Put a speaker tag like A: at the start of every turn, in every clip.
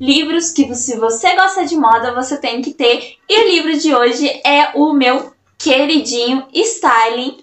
A: livros que se você gosta de moda, você tem que ter. E o livro de hoje é o meu queridinho Styling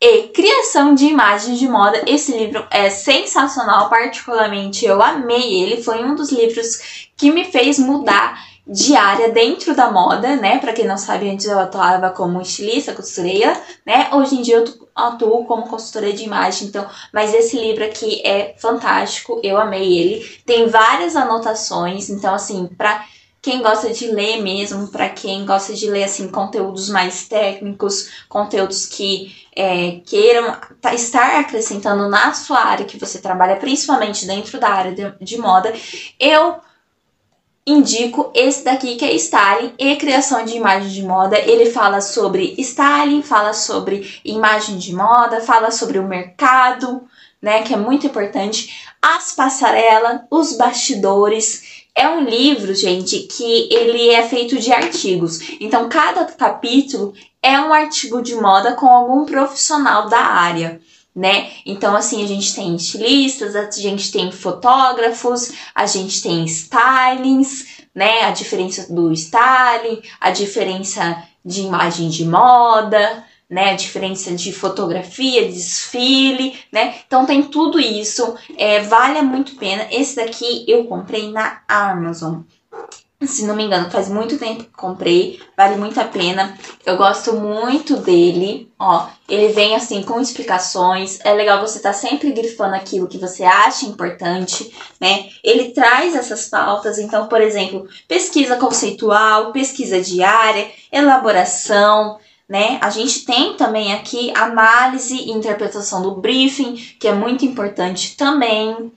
A: e Criação de Imagens de Moda. Esse livro é sensacional, particularmente eu amei ele. Foi um dos livros que me fez mudar de área dentro da moda, né? Para quem não sabe, antes eu atuava como estilista, costureira, né? Hoje em dia eu atuo como consultora de imagem, então, mas esse livro aqui é fantástico, eu amei ele. Tem várias anotações, então assim, para quem gosta de ler mesmo, para quem gosta de ler assim conteúdos mais técnicos, conteúdos que é, queiram estar acrescentando na sua área que você trabalha, principalmente dentro da área de, de moda, eu indico esse daqui que é styling e criação de imagem de moda. Ele fala sobre styling, fala sobre imagem de moda, fala sobre o mercado, né, que é muito importante, as passarelas, os bastidores. É um livro, gente, que ele é feito de artigos. Então, cada capítulo é um artigo de moda com algum profissional da área né? Então, assim, a gente tem estilistas, a gente tem fotógrafos, a gente tem stylings, né? A diferença do styling, a diferença de imagem de moda, né? A diferença de fotografia, desfile, né? Então tem tudo isso, é, vale muito pena. Esse daqui eu comprei na Amazon se não me engano, faz muito tempo que comprei, vale muito a pena. Eu gosto muito dele, ó. Ele vem assim com explicações. É legal você estar tá sempre grifando aquilo que você acha importante, né? Ele traz essas pautas, então, por exemplo, pesquisa conceitual, pesquisa diária, elaboração, né? A gente tem também aqui análise e interpretação do briefing, que é muito importante também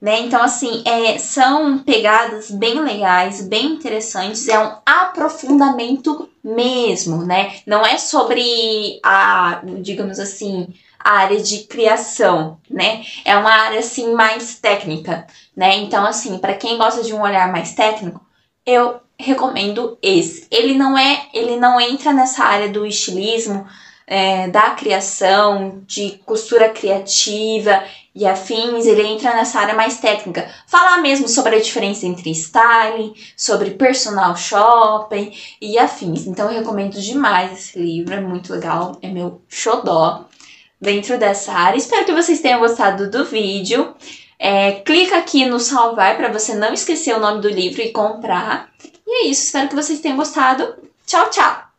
A: né? Então, assim, é, são pegadas bem legais, bem interessantes, é um aprofundamento mesmo, né? Não é sobre a, digamos assim, a área de criação, né? É uma área assim mais técnica, né? Então, assim, para quem gosta de um olhar mais técnico, eu recomendo esse. Ele não é, ele não entra nessa área do estilismo, é, da criação, de costura criativa e afins, ele entra nessa área mais técnica. Falar mesmo sobre a diferença entre styling, sobre personal shopping e afins. Então eu recomendo demais esse livro, é muito legal, é meu xodó dentro dessa área. Espero que vocês tenham gostado do vídeo. É, clica aqui no salvar para você não esquecer o nome do livro e comprar. E é isso, espero que vocês tenham gostado. Tchau, tchau!